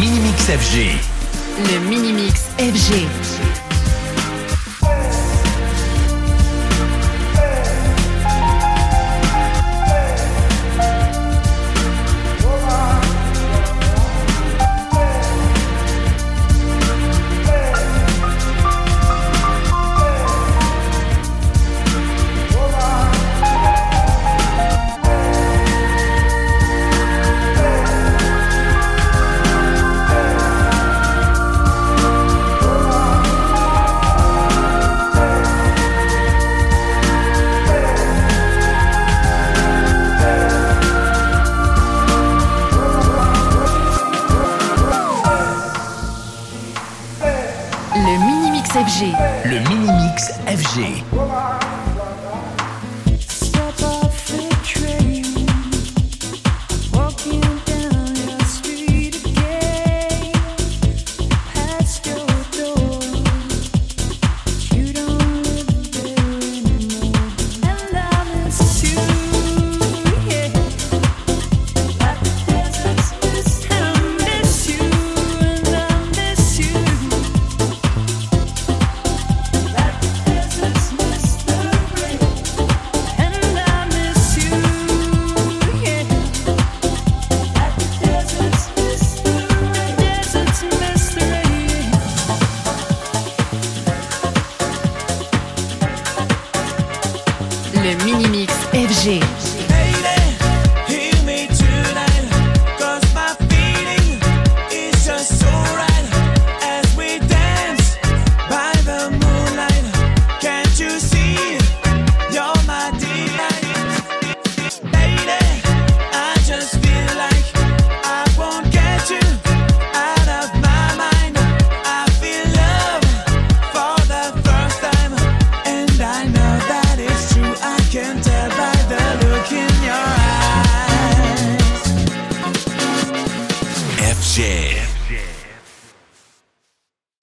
Minimix FG. Le Minimix FG. Le Minimix FG. Le Minimix FG. Le mini-mix FG. FJ.